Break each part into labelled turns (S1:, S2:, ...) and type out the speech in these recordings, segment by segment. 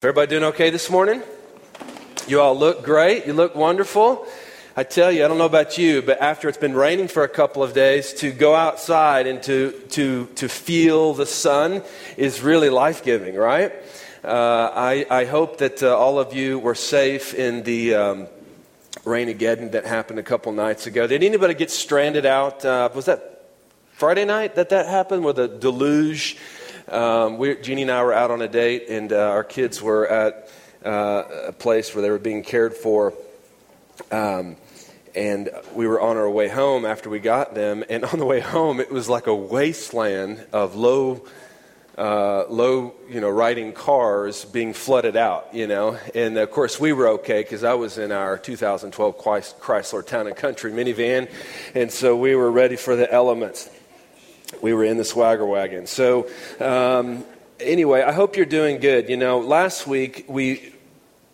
S1: Everybody doing okay this morning? You all look great. You look wonderful. I tell you, I don't know about you, but after it's been raining for a couple of days, to go outside and to, to, to feel the sun is really life giving, right? Uh, I, I hope that uh, all of you were safe in the um, rain again that happened a couple nights ago. Did anybody get stranded out? Uh, was that Friday night that that happened with a deluge? Um, we, Jeannie and I were out on a date, and uh, our kids were at uh, a place where they were being cared for. Um, and we were on our way home after we got them. And on the way home, it was like a wasteland of low, uh, low, you know, riding cars being flooded out. You know, and of course we were okay because I was in our 2012 Chrysler Town and Country minivan, and so we were ready for the elements we were in the swagger wagon. So, um, anyway, I hope you're doing good. You know, last week we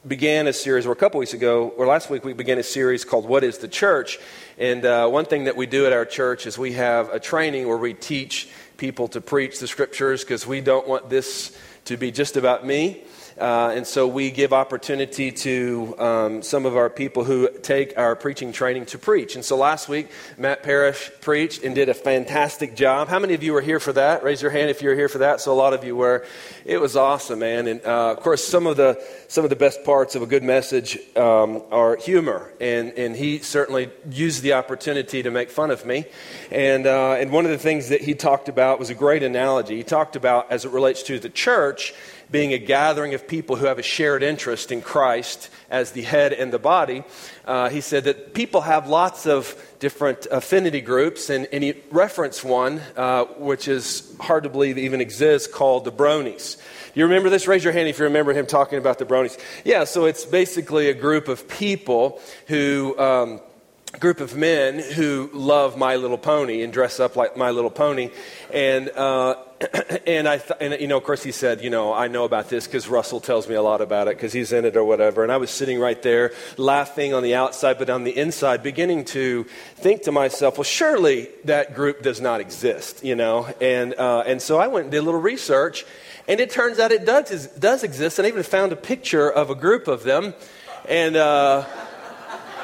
S1: began a series, or a couple weeks ago, or last week we began a series called What is the Church? And uh, one thing that we do at our church is we have a training where we teach people to preach the scriptures because we don't want this to be just about me. Uh, and so we give opportunity to um, some of our people who take our preaching training to preach. And so last week, Matt Parrish preached and did a fantastic job. How many of you were here for that? Raise your hand if you were here for that. So a lot of you were. It was awesome, man. And uh, of course, some of the some of the best parts of a good message um, are humor, and and he certainly used the opportunity to make fun of me. And uh, and one of the things that he talked about was a great analogy. He talked about as it relates to the church being a gathering of people who have a shared interest in Christ as the head and the body, uh, he said that people have lots of different affinity groups, and, and he referenced one, uh, which is hard to believe even exists, called the Bronies. You remember this? Raise your hand if you remember him talking about the Bronies. Yeah, so it's basically a group of people who. Um, group of men who love My Little Pony and dress up like My Little Pony. And, uh, and, I th- and, you know, of course, he said, you know, I know about this because Russell tells me a lot about it because he's in it or whatever. And I was sitting right there laughing on the outside, but on the inside, beginning to think to myself, well, surely that group does not exist, you know? And, uh, and so I went and did a little research. And it turns out it does, does exist. And I even found a picture of a group of them. And, uh,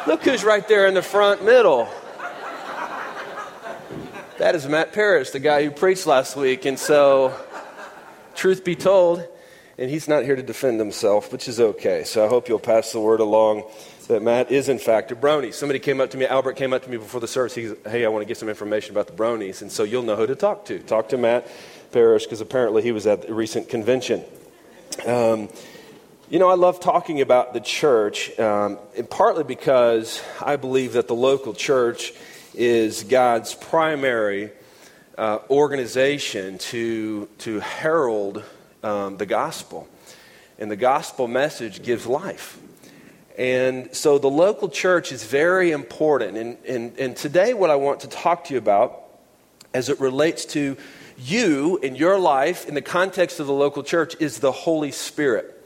S1: Look who's right there in the front middle. That is Matt Parrish, the guy who preached last week. And so, truth be told, and he's not here to defend himself, which is okay. So I hope you'll pass the word along that Matt is, in fact, a brony. Somebody came up to me, Albert came up to me before the service. He said, Hey, I want to get some information about the bronies. And so you'll know who to talk to. Talk to Matt Parrish, because apparently he was at the recent convention. Um, you know, I love talking about the church, um, and partly because I believe that the local church is God's primary uh, organization to, to herald um, the gospel. And the gospel message gives life. And so the local church is very important. And, and, and today, what I want to talk to you about as it relates to you in your life in the context of the local church is the Holy Spirit.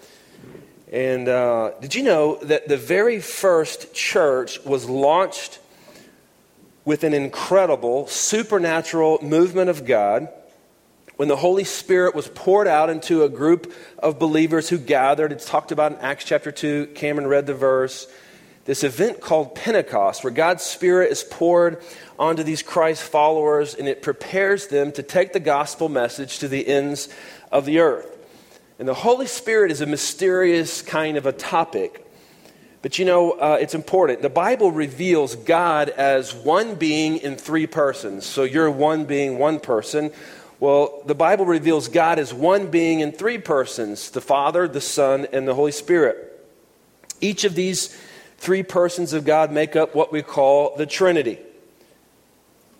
S1: And uh, did you know that the very first church was launched with an incredible supernatural movement of God when the Holy Spirit was poured out into a group of believers who gathered? It's talked about in Acts chapter 2. Cameron read the verse. This event called Pentecost, where God's Spirit is poured onto these Christ followers and it prepares them to take the gospel message to the ends of the earth. And the Holy Spirit is a mysterious kind of a topic. But you know, uh, it's important. The Bible reveals God as one being in three persons. So you're one being, one person. Well, the Bible reveals God as one being in three persons the Father, the Son, and the Holy Spirit. Each of these three persons of God make up what we call the Trinity.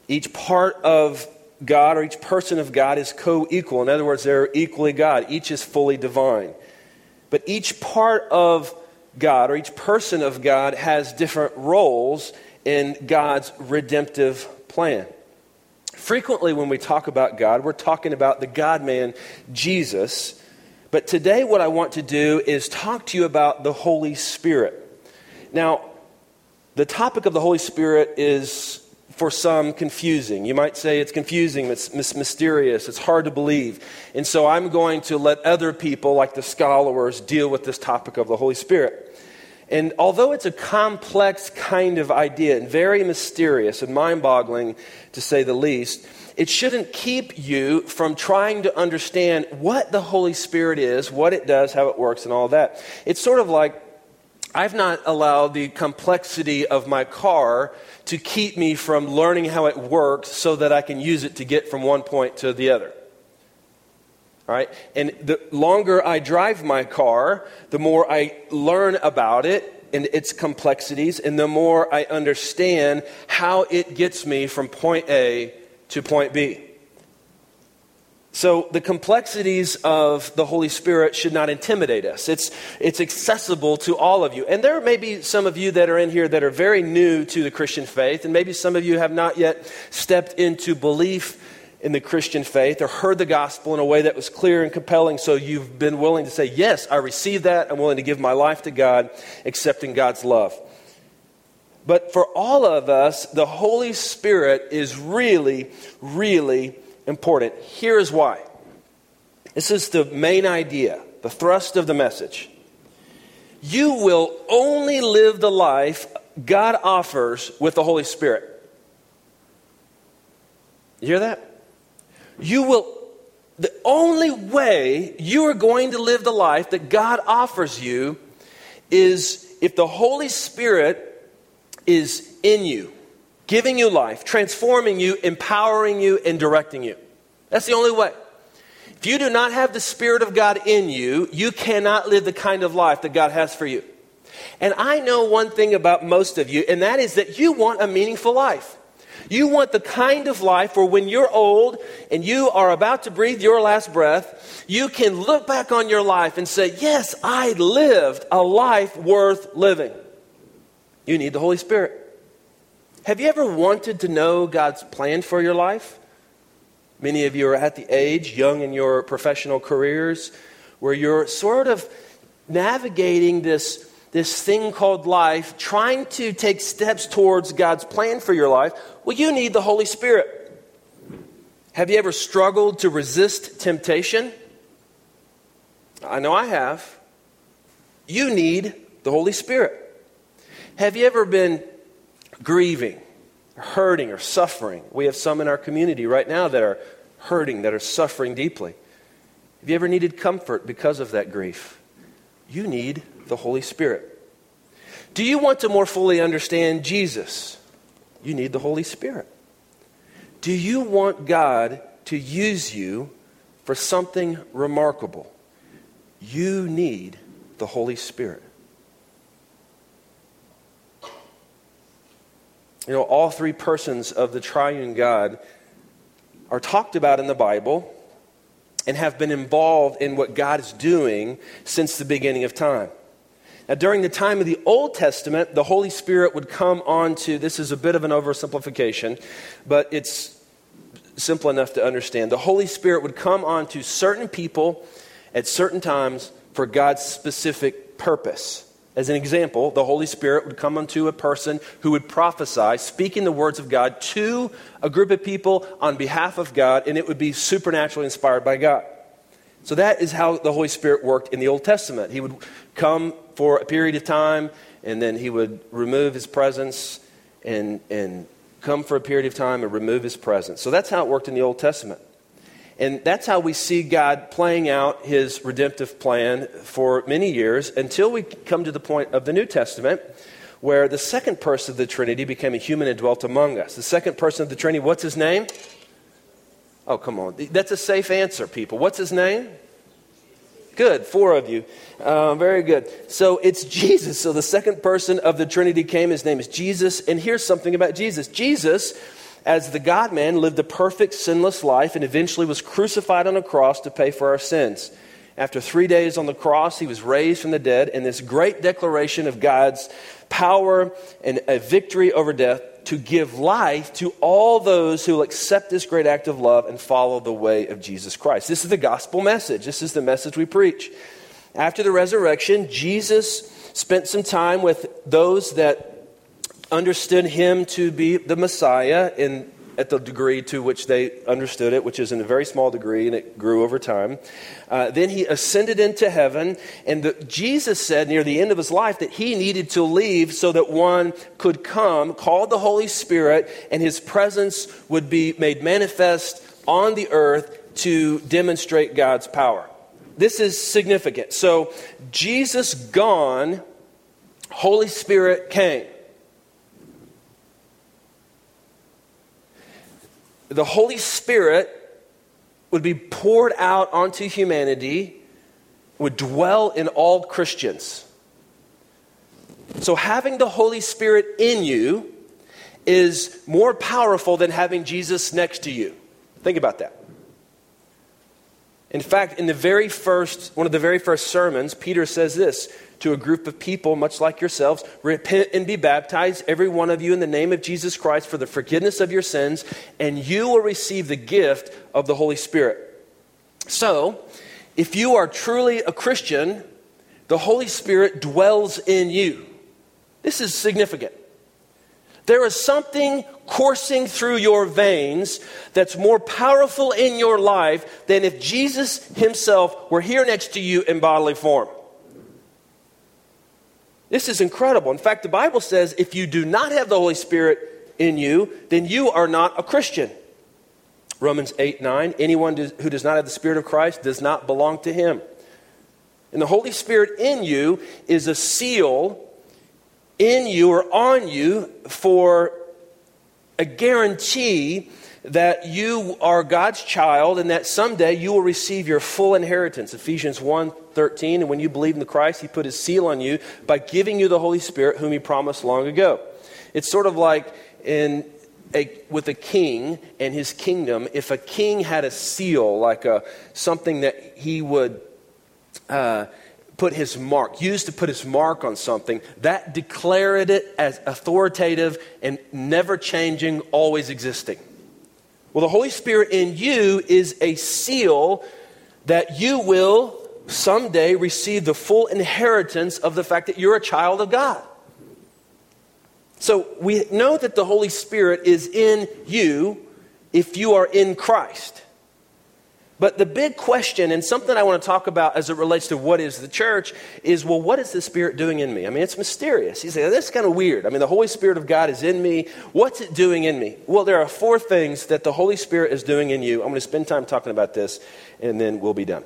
S1: Each part of God or each person of God is co equal. In other words, they're equally God. Each is fully divine. But each part of God or each person of God has different roles in God's redemptive plan. Frequently, when we talk about God, we're talking about the God man, Jesus. But today, what I want to do is talk to you about the Holy Spirit. Now, the topic of the Holy Spirit is for some confusing. You might say it's confusing, it's mysterious, it's hard to believe. And so I'm going to let other people, like the scholars, deal with this topic of the Holy Spirit. And although it's a complex kind of idea and very mysterious and mind boggling to say the least, it shouldn't keep you from trying to understand what the Holy Spirit is, what it does, how it works, and all that. It's sort of like I've not allowed the complexity of my car to keep me from learning how it works so that I can use it to get from one point to the other. All right? And the longer I drive my car, the more I learn about it and its complexities, and the more I understand how it gets me from point A to point B. So, the complexities of the Holy Spirit should not intimidate us. It's, it's accessible to all of you. And there may be some of you that are in here that are very new to the Christian faith, and maybe some of you have not yet stepped into belief in the Christian faith or heard the gospel in a way that was clear and compelling, so you've been willing to say, Yes, I receive that. I'm willing to give my life to God, accepting God's love. But for all of us, the Holy Spirit is really, really important. Here is why. This is the main idea, the thrust of the message. You will only live the life God offers with the Holy Spirit. You hear that? You will, the only way you are going to live the life that God offers you is if the Holy Spirit is in you giving you life, transforming you, empowering you, and directing you. That's the only way. If you do not have the Spirit of God in you, you cannot live the kind of life that God has for you. And I know one thing about most of you, and that is that you want a meaningful life. You want the kind of life where when you're old and you are about to breathe your last breath, you can look back on your life and say, Yes, I lived a life worth living. You need the Holy Spirit. Have you ever wanted to know God's plan for your life? Many of you are at the age, young in your professional careers, where you're sort of navigating this, this thing called life, trying to take steps towards God's plan for your life. Well, you need the Holy Spirit. Have you ever struggled to resist temptation? I know I have. You need the Holy Spirit. Have you ever been grieving, hurting, or suffering. We have some in our community right now that are hurting, that are suffering deeply. Have you ever needed comfort because of that grief? You need the Holy Spirit. Do you want to more fully understand Jesus? You need the Holy Spirit. Do you want God to use you for something remarkable? You need the Holy Spirit. You know, all three persons of the triune God are talked about in the Bible and have been involved in what God is doing since the beginning of time. Now, during the time of the Old Testament, the Holy Spirit would come on to this is a bit of an oversimplification, but it's simple enough to understand. The Holy Spirit would come on to certain people at certain times for God's specific purpose. As an example, the Holy Spirit would come unto a person who would prophesy, speaking the words of God to a group of people on behalf of God, and it would be supernaturally inspired by God. So that is how the Holy Spirit worked in the Old Testament. He would come for a period of time, and then he would remove his presence and, and come for a period of time and remove his presence. So that's how it worked in the Old Testament. And that's how we see God playing out his redemptive plan for many years until we come to the point of the New Testament where the second person of the Trinity became a human and dwelt among us. The second person of the Trinity, what's his name? Oh, come on. That's a safe answer, people. What's his name? Good, four of you. Uh, very good. So it's Jesus. So the second person of the Trinity came. His name is Jesus. And here's something about Jesus Jesus as the God man, lived a perfect, sinless life and eventually was crucified on a cross to pay for our sins. After three days on the cross, he was raised from the dead, and this great declaration of God's power and a victory over death to give life to all those who will accept this great act of love and follow the way of Jesus Christ. This is the gospel message. This is the message we preach. After the resurrection, Jesus spent some time with those that understood him to be the Messiah in, at the degree to which they understood it, which is in a very small degree, and it grew over time. Uh, then he ascended into heaven, and the, Jesus said near the end of his life that he needed to leave so that one could come, called the Holy Spirit, and his presence would be made manifest on the earth to demonstrate God's power. This is significant. So, Jesus gone, Holy Spirit came. The Holy Spirit would be poured out onto humanity, would dwell in all Christians. So, having the Holy Spirit in you is more powerful than having Jesus next to you. Think about that. In fact, in the very first, one of the very first sermons, Peter says this to a group of people, much like yourselves Repent and be baptized, every one of you, in the name of Jesus Christ for the forgiveness of your sins, and you will receive the gift of the Holy Spirit. So, if you are truly a Christian, the Holy Spirit dwells in you. This is significant. There is something coursing through your veins that's more powerful in your life than if Jesus himself were here next to you in bodily form. This is incredible. In fact, the Bible says if you do not have the Holy Spirit in you, then you are not a Christian. Romans 8 9. Anyone who does not have the Spirit of Christ does not belong to him. And the Holy Spirit in you is a seal in you or on you for a guarantee that you are God's child and that someday you will receive your full inheritance. Ephesians 1 13. And when you believe in the Christ, He put His seal on you by giving you the Holy Spirit, whom He promised long ago. It's sort of like in a, with a king and his kingdom, if a king had a seal, like a, something that he would. Uh, put his mark, used to put his mark on something, that declared it as authoritative and never changing, always existing. Well, the Holy Spirit in you is a seal that you will someday receive the full inheritance of the fact that you're a child of God. So we know that the Holy Spirit is in you if you are in Christ. But the big question, and something I want to talk about as it relates to what is the church, is well, what is the Spirit doing in me? I mean, it's mysterious. You say, that's kind of weird. I mean, the Holy Spirit of God is in me. What's it doing in me? Well, there are four things that the Holy Spirit is doing in you. I'm going to spend time talking about this, and then we'll be done.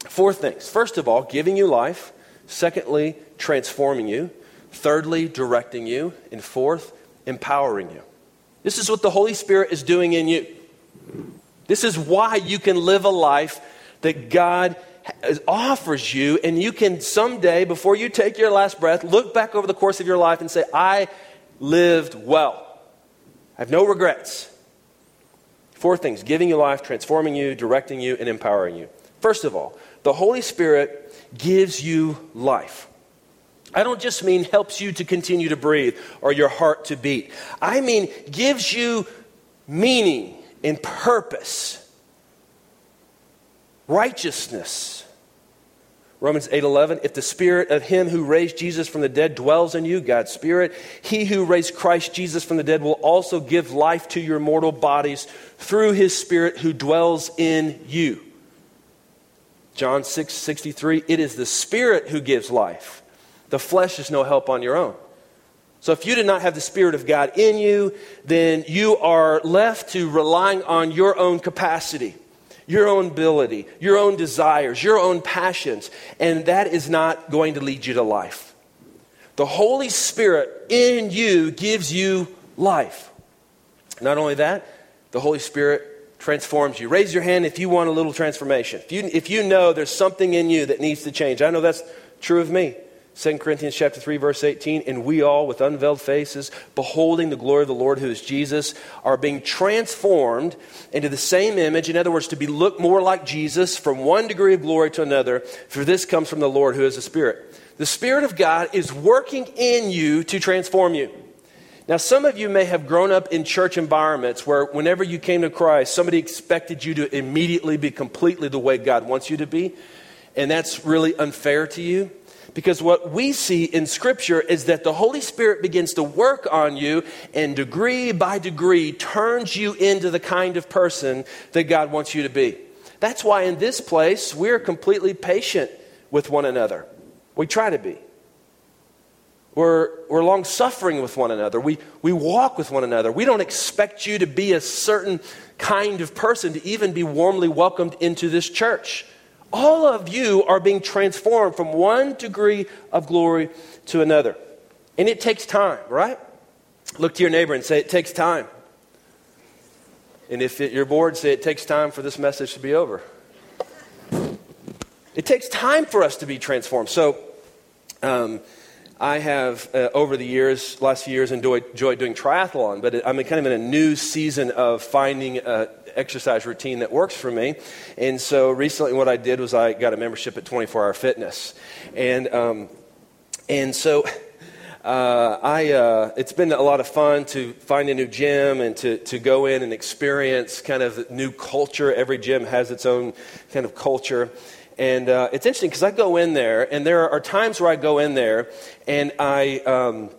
S1: Four things. First of all, giving you life. Secondly, transforming you. Thirdly, directing you. And fourth, empowering you. This is what the Holy Spirit is doing in you. This is why you can live a life that God offers you, and you can someday, before you take your last breath, look back over the course of your life and say, I lived well. I have no regrets. Four things giving you life, transforming you, directing you, and empowering you. First of all, the Holy Spirit gives you life. I don't just mean helps you to continue to breathe or your heart to beat. I mean gives you meaning in purpose, righteousness. Romans 8:11 If the spirit of him who raised Jesus from the dead dwells in you, God's spirit, he who raised Christ Jesus from the dead will also give life to your mortal bodies through his spirit who dwells in you. John 6:63 It is the spirit who gives life. The flesh is no help on your own. So if you did not have the Spirit of God in you, then you are left to relying on your own capacity, your own ability, your own desires, your own passions, and that is not going to lead you to life. The Holy Spirit in you gives you life. Not only that, the Holy Spirit transforms you. Raise your hand if you want a little transformation. If you, if you know there's something in you that needs to change. I know that's true of me. 2 Corinthians chapter 3 verse 18 and we all with unveiled faces beholding the glory of the Lord who is Jesus are being transformed into the same image in other words to be look more like Jesus from one degree of glory to another for this comes from the Lord who is the spirit. The spirit of God is working in you to transform you. Now some of you may have grown up in church environments where whenever you came to Christ somebody expected you to immediately be completely the way God wants you to be and that's really unfair to you Because what we see in Scripture is that the Holy Spirit begins to work on you and degree by degree turns you into the kind of person that God wants you to be. That's why in this place we're completely patient with one another. We try to be. We're, we're long suffering with one another. We, we walk with one another. We don't expect you to be a certain kind of person to even be warmly welcomed into this church. All of you are being transformed from one degree of glory to another. And it takes time, right? Look to your neighbor and say, It takes time. And if it, you're bored, say, It takes time for this message to be over. It takes time for us to be transformed. So, um, I have, uh, over the years, last few years, enjoyed, enjoyed doing triathlon, but I'm kind of in a new season of finding an exercise routine that works for me. And so recently, what I did was I got a membership at 24 Hour Fitness. And, um, and so uh, I, uh, it's been a lot of fun to find a new gym and to, to go in and experience kind of new culture. Every gym has its own kind of culture. And uh, it's interesting because I go in there, and there are times where I go in there, and I um,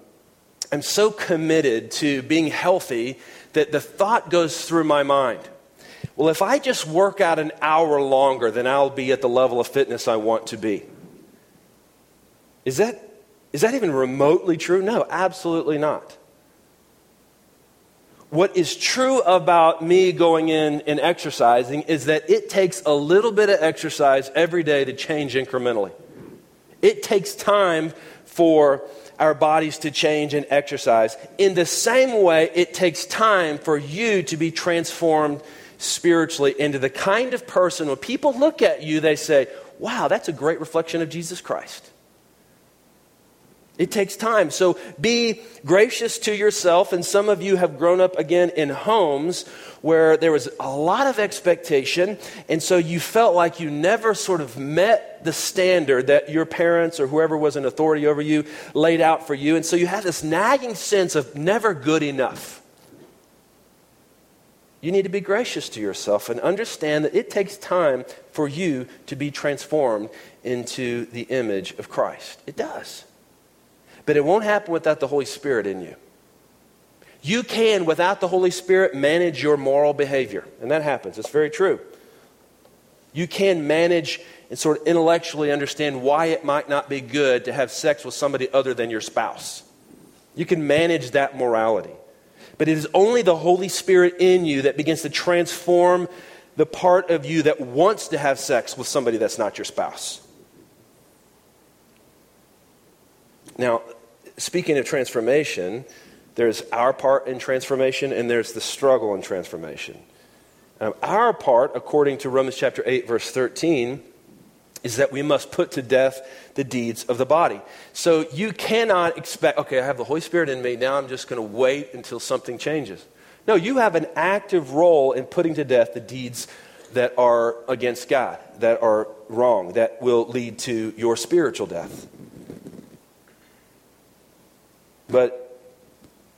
S1: am so committed to being healthy that the thought goes through my mind. Well, if I just work out an hour longer, then I'll be at the level of fitness I want to be. Is that, is that even remotely true? No, absolutely not what is true about me going in and exercising is that it takes a little bit of exercise every day to change incrementally. It takes time for our bodies to change and exercise. In the same way, it takes time for you to be transformed spiritually into the kind of person when people look at you, they say, Wow, that's a great reflection of Jesus Christ. It takes time. So be gracious to yourself. And some of you have grown up again in homes where there was a lot of expectation. And so you felt like you never sort of met the standard that your parents or whoever was in authority over you laid out for you. And so you had this nagging sense of never good enough. You need to be gracious to yourself and understand that it takes time for you to be transformed into the image of Christ. It does. But it won't happen without the Holy Spirit in you. You can, without the Holy Spirit, manage your moral behavior. And that happens. It's very true. You can manage and sort of intellectually understand why it might not be good to have sex with somebody other than your spouse. You can manage that morality. But it is only the Holy Spirit in you that begins to transform the part of you that wants to have sex with somebody that's not your spouse. Now, speaking of transformation, there's our part in transformation and there's the struggle in transformation. Um, our part, according to Romans chapter 8, verse 13, is that we must put to death the deeds of the body. So you cannot expect, okay, I have the Holy Spirit in me, now I'm just going to wait until something changes. No, you have an active role in putting to death the deeds that are against God, that are wrong, that will lead to your spiritual death. But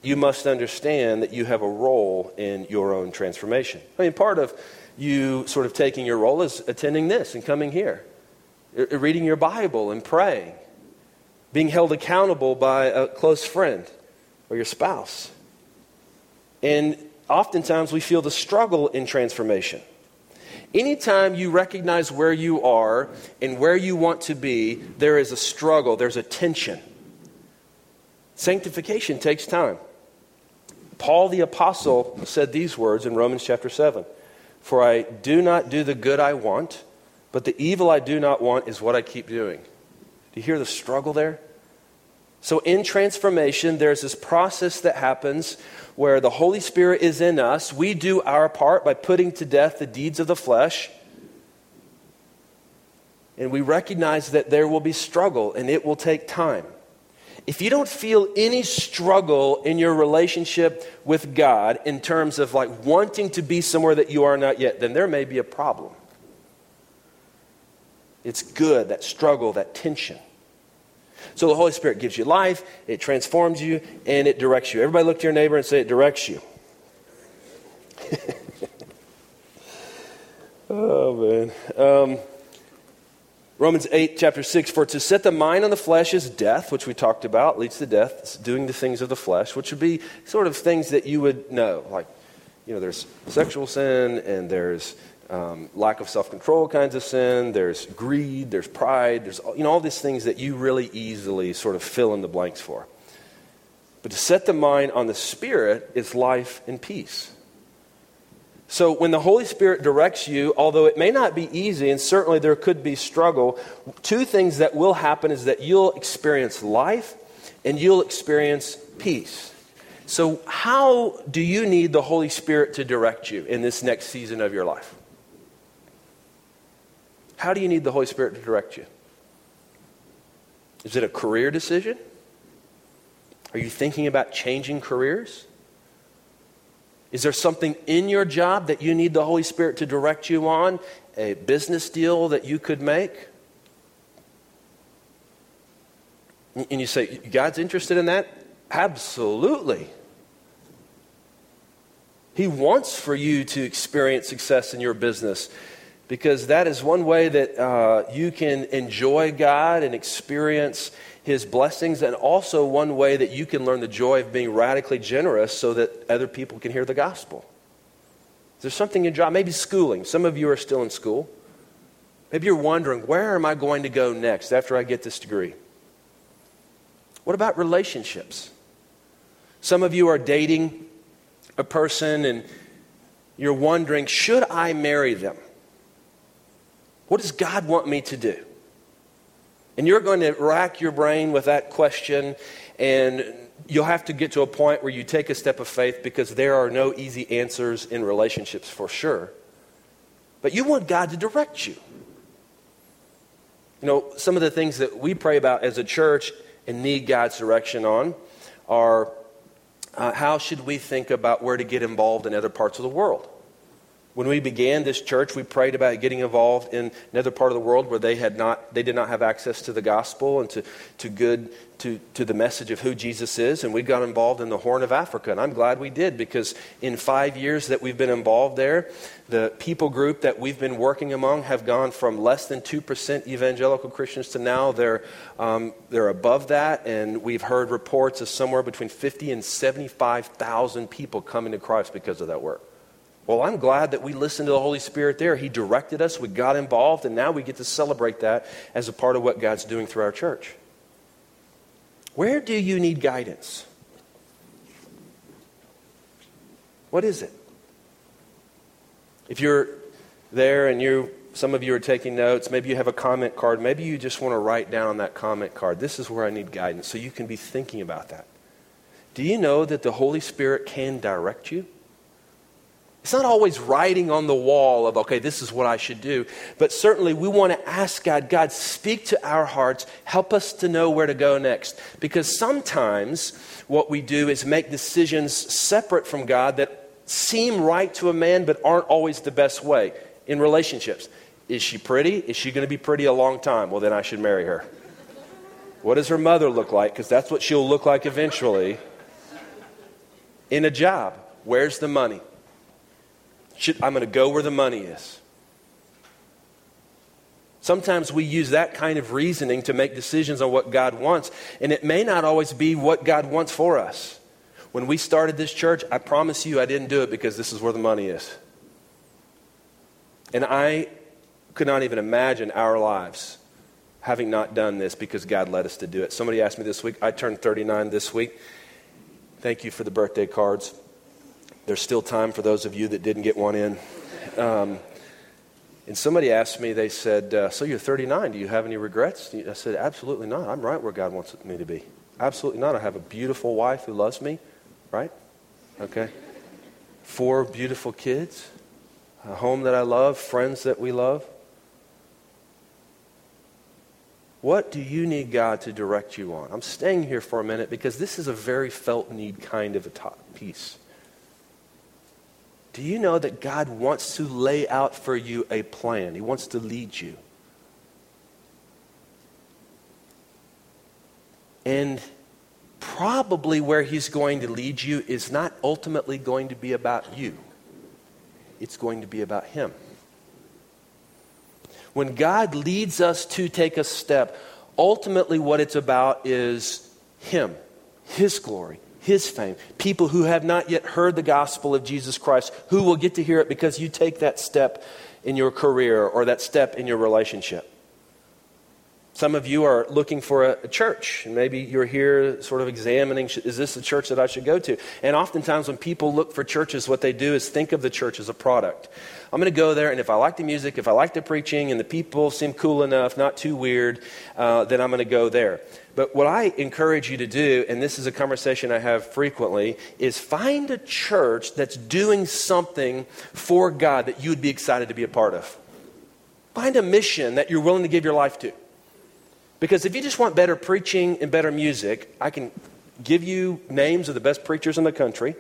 S1: you must understand that you have a role in your own transformation. I mean, part of you sort of taking your role is attending this and coming here, Uh, reading your Bible and praying, being held accountable by a close friend or your spouse. And oftentimes we feel the struggle in transformation. Anytime you recognize where you are and where you want to be, there is a struggle, there's a tension. Sanctification takes time. Paul the Apostle said these words in Romans chapter 7 For I do not do the good I want, but the evil I do not want is what I keep doing. Do you hear the struggle there? So, in transformation, there's this process that happens where the Holy Spirit is in us. We do our part by putting to death the deeds of the flesh. And we recognize that there will be struggle and it will take time. If you don't feel any struggle in your relationship with God in terms of like wanting to be somewhere that you are not yet, then there may be a problem. It's good, that struggle, that tension. So the Holy Spirit gives you life, it transforms you, and it directs you. Everybody look to your neighbor and say, It directs you. oh, man. Um, Romans 8, chapter 6 For to set the mind on the flesh is death, which we talked about, leads to death. It's doing the things of the flesh, which would be sort of things that you would know. Like, you know, there's sexual sin and there's um, lack of self control kinds of sin, there's greed, there's pride, there's, you know, all these things that you really easily sort of fill in the blanks for. But to set the mind on the Spirit is life and peace. So when the Holy Spirit directs you, although it may not be easy, and certainly there could be struggle, two things that will happen is that you'll experience life and you'll experience peace. So, how do you need the Holy Spirit to direct you in this next season of your life? How do you need the Holy Spirit to direct you? Is it a career decision? Are you thinking about changing careers? Is there something in your job that you need the Holy Spirit to direct you on? A business deal that you could make? And you say, God's interested in that? Absolutely. He wants for you to experience success in your business because that is one way that uh, you can enjoy God and experience his blessings, and also one way that you can learn the joy of being radically generous so that other people can hear the gospel. There's something in job, maybe schooling. Some of you are still in school. Maybe you're wondering, where am I going to go next after I get this degree? What about relationships? Some of you are dating a person and you're wondering, should I marry them? What does God want me to do? And you're going to rack your brain with that question, and you'll have to get to a point where you take a step of faith because there are no easy answers in relationships for sure. But you want God to direct you. You know, some of the things that we pray about as a church and need God's direction on are uh, how should we think about where to get involved in other parts of the world? When we began this church, we prayed about getting involved in another part of the world where they had not, they did not have access to the gospel and to, to good, to, to the message of who Jesus is. And we got involved in the Horn of Africa. And I'm glad we did because in five years that we've been involved there, the people group that we've been working among have gone from less than 2% evangelical Christians to now they're, um, they're above that. And we've heard reports of somewhere between 50 and 75,000 people coming to Christ because of that work. Well, I'm glad that we listened to the Holy Spirit there. He directed us, we got involved, and now we get to celebrate that as a part of what God's doing through our church. Where do you need guidance? What is it? If you're there and you some of you are taking notes, maybe you have a comment card, maybe you just want to write down on that comment card, this is where I need guidance, so you can be thinking about that. Do you know that the Holy Spirit can direct you? It's not always writing on the wall of, okay, this is what I should do. But certainly we want to ask God, God, speak to our hearts. Help us to know where to go next. Because sometimes what we do is make decisions separate from God that seem right to a man but aren't always the best way in relationships. Is she pretty? Is she going to be pretty a long time? Well, then I should marry her. What does her mother look like? Because that's what she'll look like eventually. In a job, where's the money? Should, I'm going to go where the money is. Sometimes we use that kind of reasoning to make decisions on what God wants, and it may not always be what God wants for us. When we started this church, I promise you I didn't do it because this is where the money is. And I could not even imagine our lives having not done this because God led us to do it. Somebody asked me this week, I turned 39 this week. Thank you for the birthday cards. There's still time for those of you that didn't get one in. Um, and somebody asked me, they said, uh, So you're 39. Do you have any regrets? I said, Absolutely not. I'm right where God wants me to be. Absolutely not. I have a beautiful wife who loves me, right? Okay. Four beautiful kids, a home that I love, friends that we love. What do you need God to direct you on? I'm staying here for a minute because this is a very felt need kind of a piece. Do you know that God wants to lay out for you a plan? He wants to lead you. And probably where He's going to lead you is not ultimately going to be about you, it's going to be about Him. When God leads us to take a step, ultimately what it's about is Him, His glory, His fame. People who have not yet heard the gospel of Jesus Christ, who will get to hear it because you take that step in your career or that step in your relationship. Some of you are looking for a, a, church, and maybe you're here sort of examining is this the church that I should go to? And oftentimes, when people look for churches, what they do is think of the church as a product. I'm going to go there, and if I like the music, if I like the preaching, and the people seem cool enough, not too weird, uh, then I'm going to go there. But what I encourage you to do, and this is a conversation I have frequently, is find a church that's doing something for God that you would be excited to be a part of. Find a mission that you're willing to give your life to. Because if you just want better preaching and better music, I can give you names of the best preachers in the country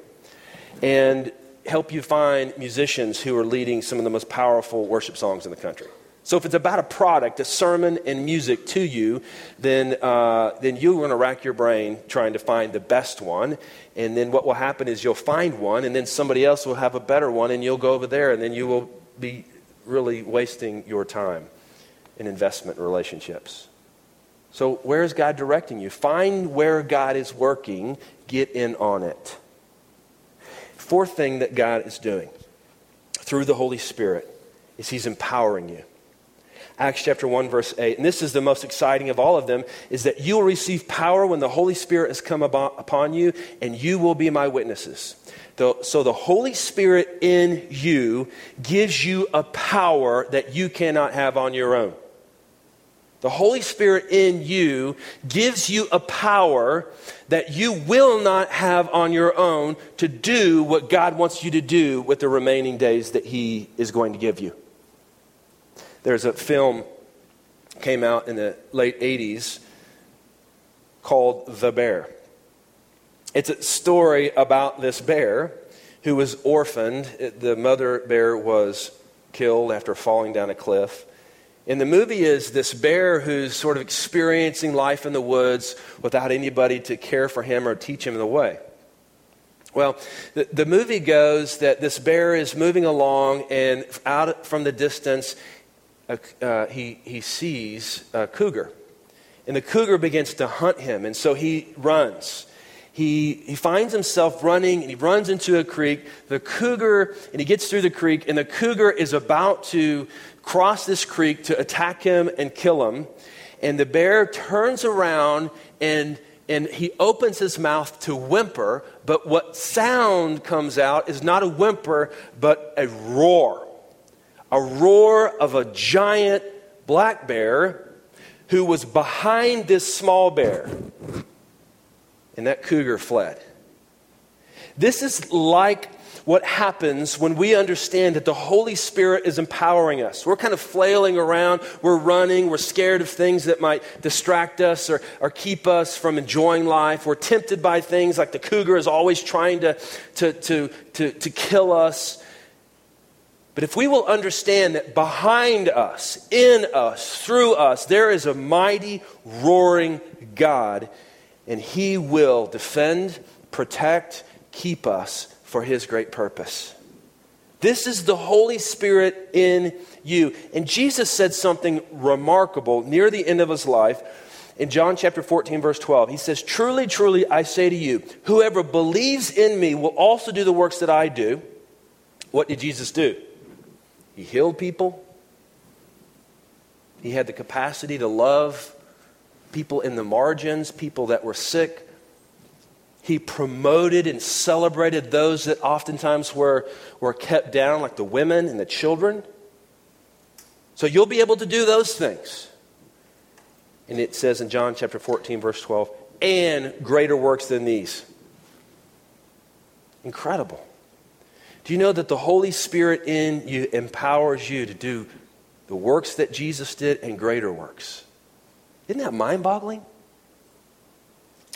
S1: and help you find musicians who are leading some of the most powerful worship songs in the country. So if it's about a product, a sermon and music to you, then, uh, then you're going to rack your brain trying to find the best one. And then what will happen is you'll find one, and then somebody else will have a better one, and you'll go over there, and then you will be really wasting your time in investment relationships. So, where is God directing you? Find where God is working, get in on it. Fourth thing that God is doing through the Holy Spirit is He's empowering you. Acts chapter 1, verse 8, and this is the most exciting of all of them, is that you will receive power when the Holy Spirit has come upon you, and you will be my witnesses. So the Holy Spirit in you gives you a power that you cannot have on your own. The Holy Spirit in you gives you a power that you will not have on your own to do what God wants you to do with the remaining days that He is going to give you. There's a film came out in the late 80s called The Bear. It's a story about this bear who was orphaned. The mother bear was killed after falling down a cliff. And the movie is this bear who's sort of experiencing life in the woods without anybody to care for him or teach him the way. Well, the, the movie goes that this bear is moving along, and out from the distance, uh, he, he sees a cougar. And the cougar begins to hunt him, and so he runs. He, he finds himself running and he runs into a creek. The cougar, and he gets through the creek, and the cougar is about to cross this creek to attack him and kill him. And the bear turns around and, and he opens his mouth to whimper, but what sound comes out is not a whimper, but a roar. A roar of a giant black bear who was behind this small bear. And that cougar fled. This is like what happens when we understand that the Holy Spirit is empowering us. We're kind of flailing around, we're running, we're scared of things that might distract us or, or keep us from enjoying life. We're tempted by things like the cougar is always trying to, to, to, to, to kill us. But if we will understand that behind us, in us, through us, there is a mighty, roaring God, and He will defend, protect, keep us for his great purpose. This is the Holy Spirit in you. And Jesus said something remarkable near the end of his life in John chapter 14, verse 12. He says, Truly, truly, I say to you, whoever believes in me will also do the works that I do. What did Jesus do? He healed people, he had the capacity to love people in the margins, people that were sick. He promoted and celebrated those that oftentimes were, were kept down, like the women and the children. So you'll be able to do those things. And it says in John chapter 14, verse 12, and greater works than these. Incredible. Do you know that the Holy Spirit in you empowers you to do the works that Jesus did and greater works? Isn't that mind boggling?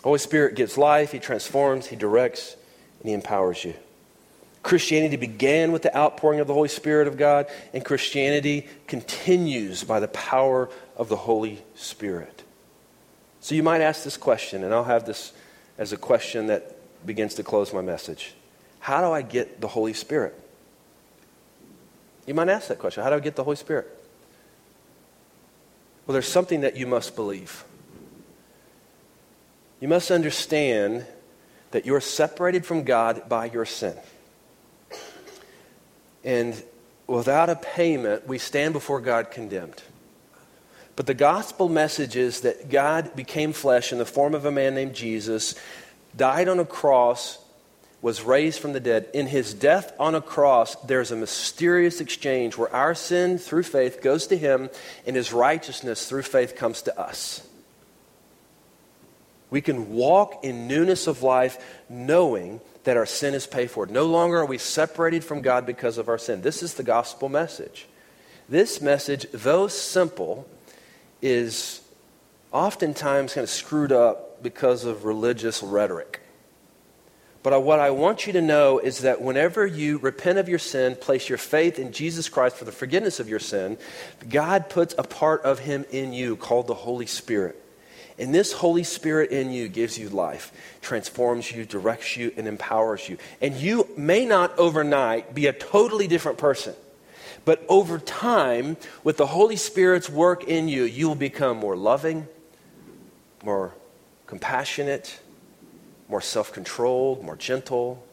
S1: Holy Spirit gives life, He transforms, He directs, and He empowers you. Christianity began with the outpouring of the Holy Spirit of God, and Christianity continues by the power of the Holy Spirit. So you might ask this question, and I'll have this as a question that begins to close my message. How do I get the Holy Spirit? You might ask that question. How do I get the Holy Spirit? Well, there's something that you must believe. You must understand that you're separated from God by your sin. And without a payment, we stand before God condemned. But the gospel message is that God became flesh in the form of a man named Jesus, died on a cross, was raised from the dead. In his death on a cross, there's a mysterious exchange where our sin through faith goes to him and his righteousness through faith comes to us. We can walk in newness of life knowing that our sin is paid for. No longer are we separated from God because of our sin. This is the gospel message. This message, though simple, is oftentimes kind of screwed up because of religious rhetoric. But what I want you to know is that whenever you repent of your sin, place your faith in Jesus Christ for the forgiveness of your sin, God puts a part of Him in you called the Holy Spirit. And this Holy Spirit in you gives you life, transforms you, directs you, and empowers you. And you may not overnight be a totally different person. But over time, with the Holy Spirit's work in you, you will become more loving, more compassionate, more self controlled, more gentle.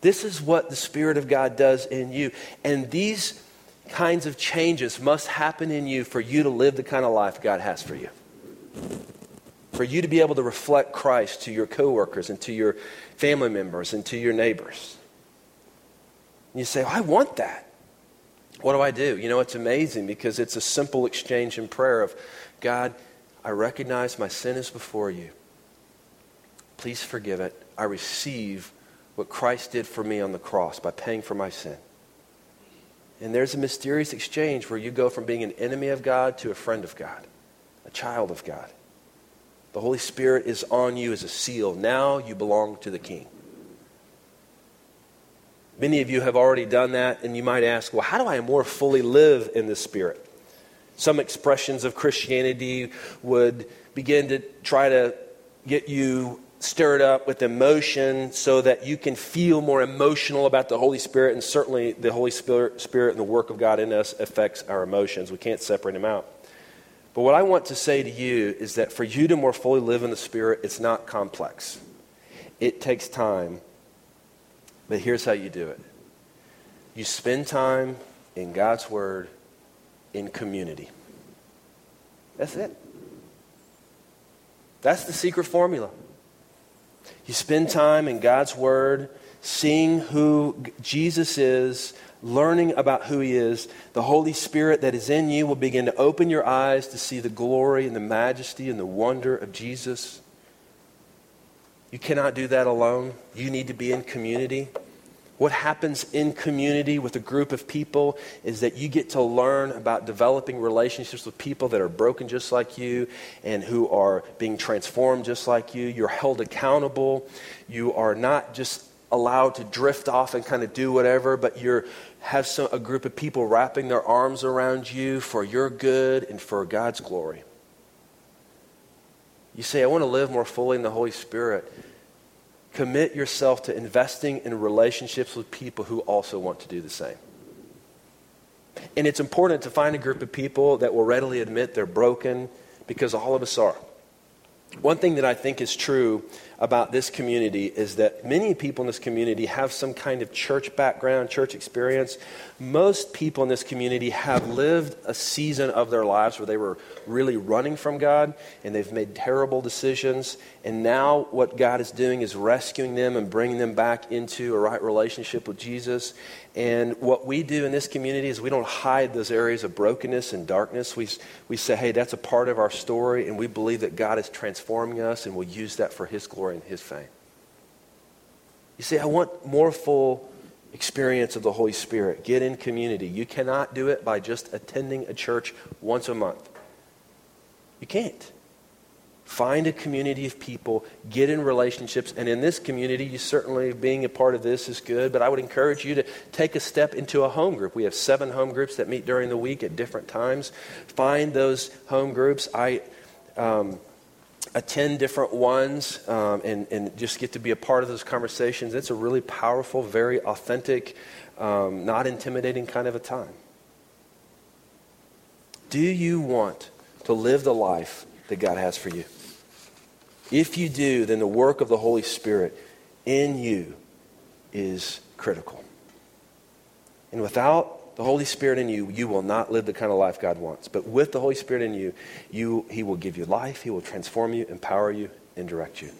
S1: This is what the Spirit of God does in you. And these kinds of changes must happen in you for you to live the kind of life God has for you. For you to be able to reflect Christ to your coworkers and to your family members and to your neighbors. And you say, oh, I want that. What do I do? You know, it's amazing because it's a simple exchange in prayer of God, I recognize my sin is before you. Please forgive it. I receive what Christ did for me on the cross by paying for my sin. And there's a mysterious exchange where you go from being an enemy of God to a friend of God, a child of God. The Holy Spirit is on you as a seal. Now you belong to the King. Many of you have already done that, and you might ask, well, how do I more fully live in the Spirit? Some expressions of Christianity would begin to try to get you stirred up with emotion so that you can feel more emotional about the Holy Spirit. And certainly, the Holy Spirit, Spirit and the work of God in us affects our emotions. We can't separate them out. But what I want to say to you is that for you to more fully live in the Spirit, it's not complex. It takes time but here's how you do it you spend time in God's Word in community. That's it. That's the secret formula. You spend time in God's Word, seeing who Jesus is, learning about who He is. The Holy Spirit that is in you will begin to open your eyes to see the glory and the majesty and the wonder of Jesus. You cannot do that alone. You need to be in community. What happens in community with a group of people is that you get to learn about developing relationships with people that are broken just like you and who are being transformed just like you. You're held accountable. You are not just allowed to drift off and kind of do whatever, but you have some, a group of people wrapping their arms around you for your good and for God's glory. You say, I want to live more fully in the Holy Spirit. Commit yourself to investing in relationships with people who also want to do the same. And it's important to find a group of people that will readily admit they're broken because all of us are. One thing that I think is true about this community is that many people in this community have some kind of church background, church experience. Most people in this community have lived a season of their lives where they were really running from God and they've made terrible decisions. And now, what God is doing is rescuing them and bringing them back into a right relationship with Jesus. And what we do in this community is we don't hide those areas of brokenness and darkness. We, we say, hey, that's a part of our story, and we believe that God is transforming us and will use that for His glory and His fame. You see, I want more full experience of the Holy Spirit. Get in community. You cannot do it by just attending a church once a month. You can't. Find a community of people, get in relationships, and in this community, you certainly being a part of this is good, but I would encourage you to take a step into a home group. We have seven home groups that meet during the week at different times. Find those home groups. I um, attend different ones um, and, and just get to be a part of those conversations. It's a really powerful, very authentic, um, not intimidating kind of a time. Do you want to live the life that God has for you? If you do, then the work of the Holy Spirit in you is critical. And without the Holy Spirit in you, you will not live the kind of life God wants. But with the Holy Spirit in you, you He will give you life, He will transform you, empower you, and direct you.